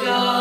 God.